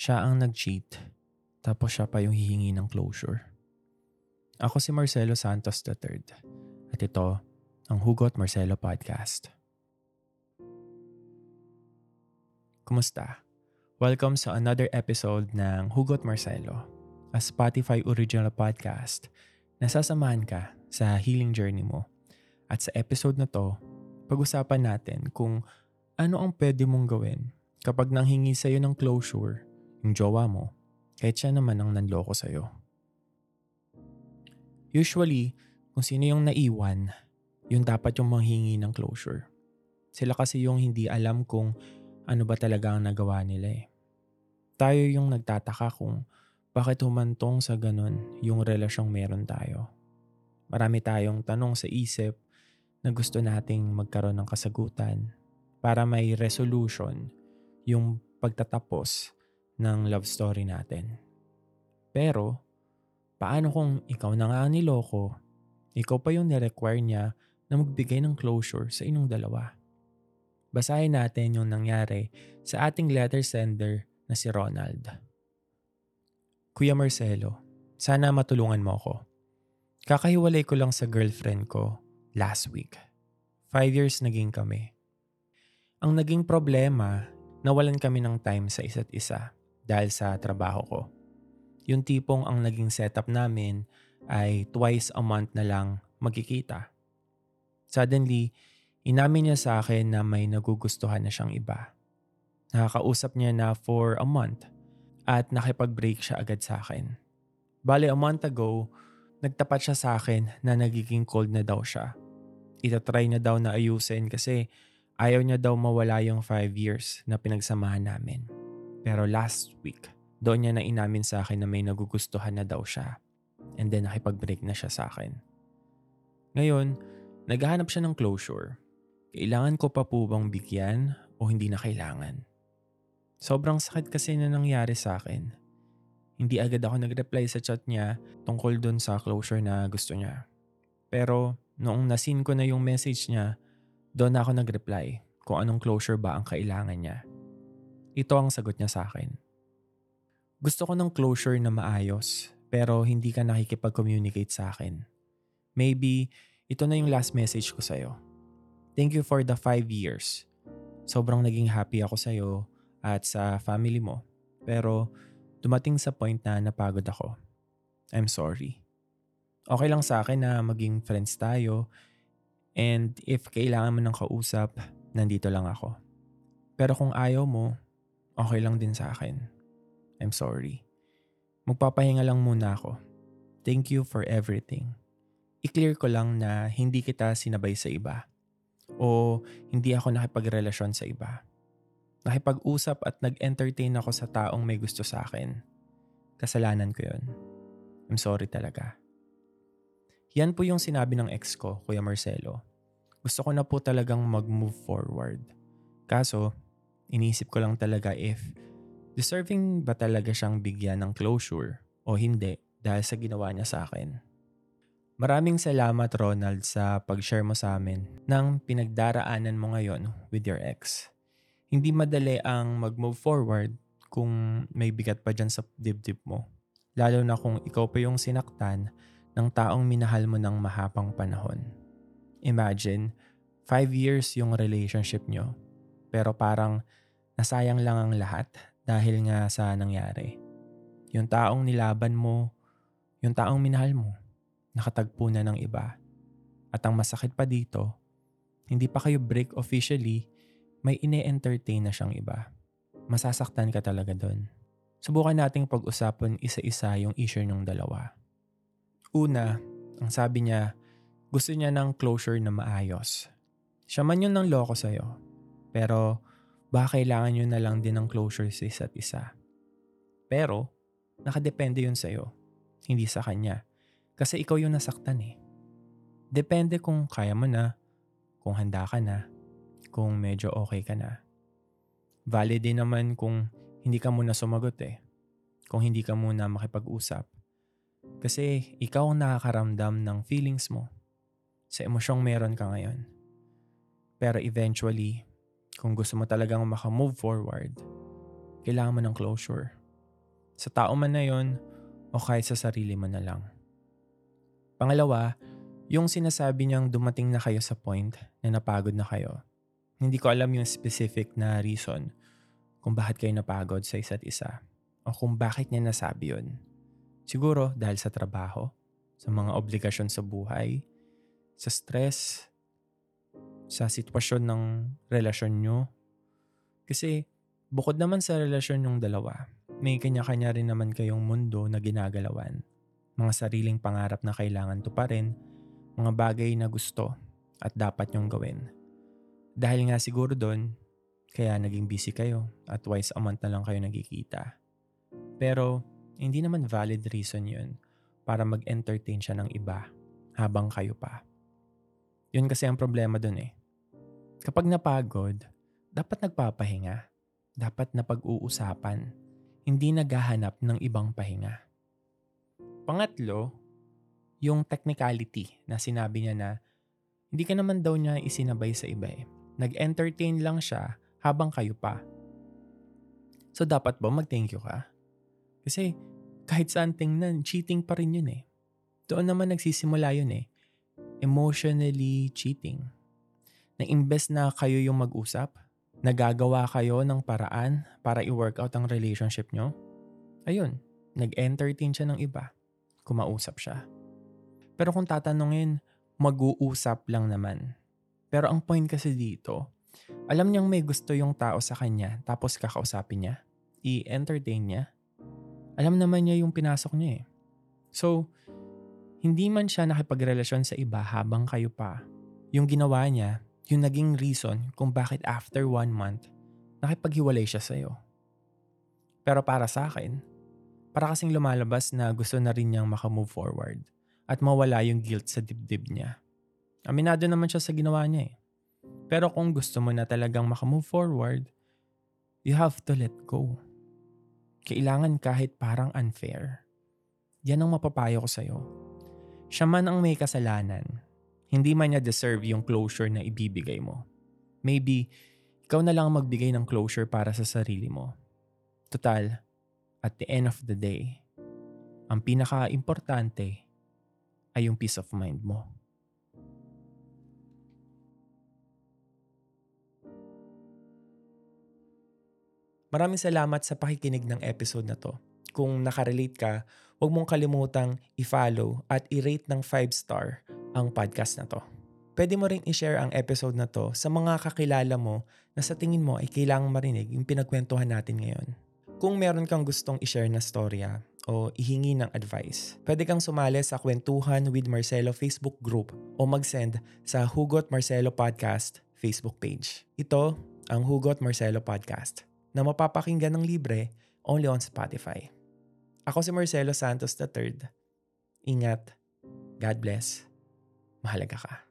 siya ang nag-cheat, tapos siya pa yung hihingi ng closure. Ako si Marcelo Santos III at ito ang Hugot Marcelo Podcast. Kumusta? Welcome sa another episode ng Hugot Marcelo, a Spotify original podcast na sasamahan ka sa healing journey mo. At sa episode na to, pag-usapan natin kung ano ang pwede mong gawin kapag nanghingi sa'yo ng closure yung jowa mo, kahit siya naman ang nanloko sa'yo. Usually, kung sino yung naiwan, yun dapat yung manghingi ng closure. Sila kasi yung hindi alam kung ano ba talaga ang nagawa nila eh. Tayo yung nagtataka kung bakit humantong sa ganun yung relasyong meron tayo. Marami tayong tanong sa isip na gusto nating magkaroon ng kasagutan para may resolution yung pagtatapos ng love story natin. Pero, paano kung ikaw na nga niloko, ikaw pa yung nirequire niya na magbigay ng closure sa inyong dalawa? Basahin natin yung nangyari sa ating letter sender na si Ronald. Kuya Marcelo, sana matulungan mo ako. Kakahiwalay ko lang sa girlfriend ko last week. Five years naging kami. Ang naging problema, nawalan kami ng time sa isa't isa dahil sa trabaho ko. Yung tipong ang naging setup namin ay twice a month na lang magkikita. Suddenly, inamin niya sa akin na may nagugustuhan na siyang iba. Nakakausap niya na for a month at nakipag-break siya agad sa akin. Bale, a month ago, nagtapat siya sa akin na nagiging cold na daw siya. Itatry na daw na ayusin kasi ayaw niya daw mawala yung 5 years na pinagsamahan namin. Pero last week, doon niya na inamin sa akin na may nagugustuhan na daw siya. And then nakipag-break na siya sa akin. Ngayon, naghahanap siya ng closure. Kailangan ko pa po bang bigyan o hindi na kailangan? Sobrang sakit kasi na nangyari sa akin. Hindi agad ako nag-reply sa chat niya tungkol dun sa closure na gusto niya. Pero noong nasin ko na yung message niya, doon ako nag-reply kung anong closure ba ang kailangan niya. Ito ang sagot niya sa akin. Gusto ko ng closure na maayos pero hindi ka nakikipag-communicate sa akin. Maybe ito na yung last message ko sa'yo. Thank you for the five years. Sobrang naging happy ako sa'yo at sa family mo. Pero dumating sa point na napagod ako. I'm sorry. Okay lang sa akin na maging friends tayo and if kailangan mo ng kausap, nandito lang ako. Pero kung ayaw mo, okay lang din sa akin. I'm sorry. Magpapahinga lang muna ako. Thank you for everything. I-clear ko lang na hindi kita sinabay sa iba. O hindi ako nakipagrelasyon sa iba. Nakipag-usap at nag-entertain ako sa taong may gusto sa akin. Kasalanan ko yon. I'm sorry talaga. Yan po yung sinabi ng ex ko, Kuya Marcelo. Gusto ko na po talagang mag-move forward. Kaso, Inisip ko lang talaga if deserving ba talaga siyang bigyan ng closure o hindi dahil sa ginawa niya sa akin. Maraming salamat Ronald sa pag-share mo sa amin ng pinagdaraanan mo ngayon with your ex. Hindi madali ang mag-move forward kung may bigat pa dyan sa dibdib mo. Lalo na kung ikaw pa yung sinaktan ng taong minahal mo ng mahapang panahon. Imagine, 5 years yung relationship nyo. Pero parang nasayang lang ang lahat dahil nga sa nangyari. Yung taong nilaban mo, yung taong minahal mo, nakatagpo na ng iba. At ang masakit pa dito, hindi pa kayo break officially, may ine-entertain na siyang iba. Masasaktan ka talaga doon. Subukan nating pag-usapan isa-isa yung issue ng dalawa. Una, ang sabi niya, gusto niya ng closure na maayos. Siya man yun ng loko sa'yo. Pero baka kailangan nyo na lang din ng closure sa isa't isa. Pero, nakadepende yun sa'yo, hindi sa kanya. Kasi ikaw yung nasaktan eh. Depende kung kaya mo na, kung handa ka na, kung medyo okay ka na. Valid din naman kung hindi ka muna sumagot eh. Kung hindi ka muna makipag-usap. Kasi ikaw ang nakakaramdam ng feelings mo sa emosyong meron ka ngayon. Pero eventually, kung gusto mo talagang makamove forward, kailangan mo ng closure. Sa tao man na yon o kahit sa sarili mo na lang. Pangalawa, yung sinasabi niyang dumating na kayo sa point na napagod na kayo. Hindi ko alam yung specific na reason kung bakit kayo napagod sa isa't isa o kung bakit niya nasabi yun. Siguro dahil sa trabaho, sa mga obligasyon sa buhay, sa stress, sa sitwasyon ng relasyon nyo. Kasi bukod naman sa relasyon yung dalawa, may kanya-kanya rin naman kayong mundo na ginagalawan. Mga sariling pangarap na kailangan to pa rin, mga bagay na gusto at dapat nyong gawin. Dahil nga siguro doon, kaya naging busy kayo at twice a month na lang kayo nagkikita. Pero hindi naman valid reason yun para mag-entertain siya ng iba habang kayo pa. Yun kasi ang problema doon eh. Kapag napagod, dapat nagpapahinga. Dapat na pag-uusapan hindi naghahanap ng ibang pahinga. Pangatlo, yung technicality na sinabi niya na hindi ka naman daw niya isinabay sa iba eh. Nag-entertain lang siya habang kayo pa. So dapat ba mag-thank you ka? Kasi kahit saan tingnan, cheating pa rin yun eh. Doon naman nagsisimula yun eh. Emotionally cheating. Na imbes na kayo yung mag-usap, nagagawa kayo ng paraan para i-workout ang relationship nyo, ayun, nag-entertain siya ng iba. Kumausap siya. Pero kung tatanungin, mag-uusap lang naman. Pero ang point kasi dito, alam niyang may gusto yung tao sa kanya tapos kakausapin niya, i-entertain niya. Alam naman niya yung pinasok niya eh. So, hindi man siya nakipagrelasyon sa iba habang kayo pa. Yung ginawa niya, yung naging reason kung bakit after one month, nakipaghiwalay siya sa'yo. Pero para sa akin, para kasing lumalabas na gusto na rin niyang makamove forward at mawala yung guilt sa dibdib niya. Aminado naman siya sa ginawa niya eh. Pero kung gusto mo na talagang makamove forward, you have to let go. Kailangan kahit parang unfair. Yan ang mapapayo ko sa'yo. Siya man ang may kasalanan, hindi man niya deserve yung closure na ibibigay mo. Maybe, ikaw na lang magbigay ng closure para sa sarili mo. Total, at the end of the day, ang pinaka-importante ay yung peace of mind mo. Maraming salamat sa pakikinig ng episode na to. Kung nakarelate ka, huwag mong kalimutang i-follow at i-rate ng 5 star ang podcast na to. Pwede mo ring i-share ang episode na to sa mga kakilala mo na sa tingin mo ay kailangang marinig yung pinagkwentuhan natin ngayon. Kung meron kang gustong i-share na storya o ihingi ng advice, pwede kang sumali sa Kwentuhan with Marcelo Facebook group o mag-send sa Hugot Marcelo Podcast Facebook page. Ito ang Hugot Marcelo Podcast na mapapakinggan ng libre only on Spotify. Ako si Marcelo Santos III. Ingat. God bless mahalaga ka.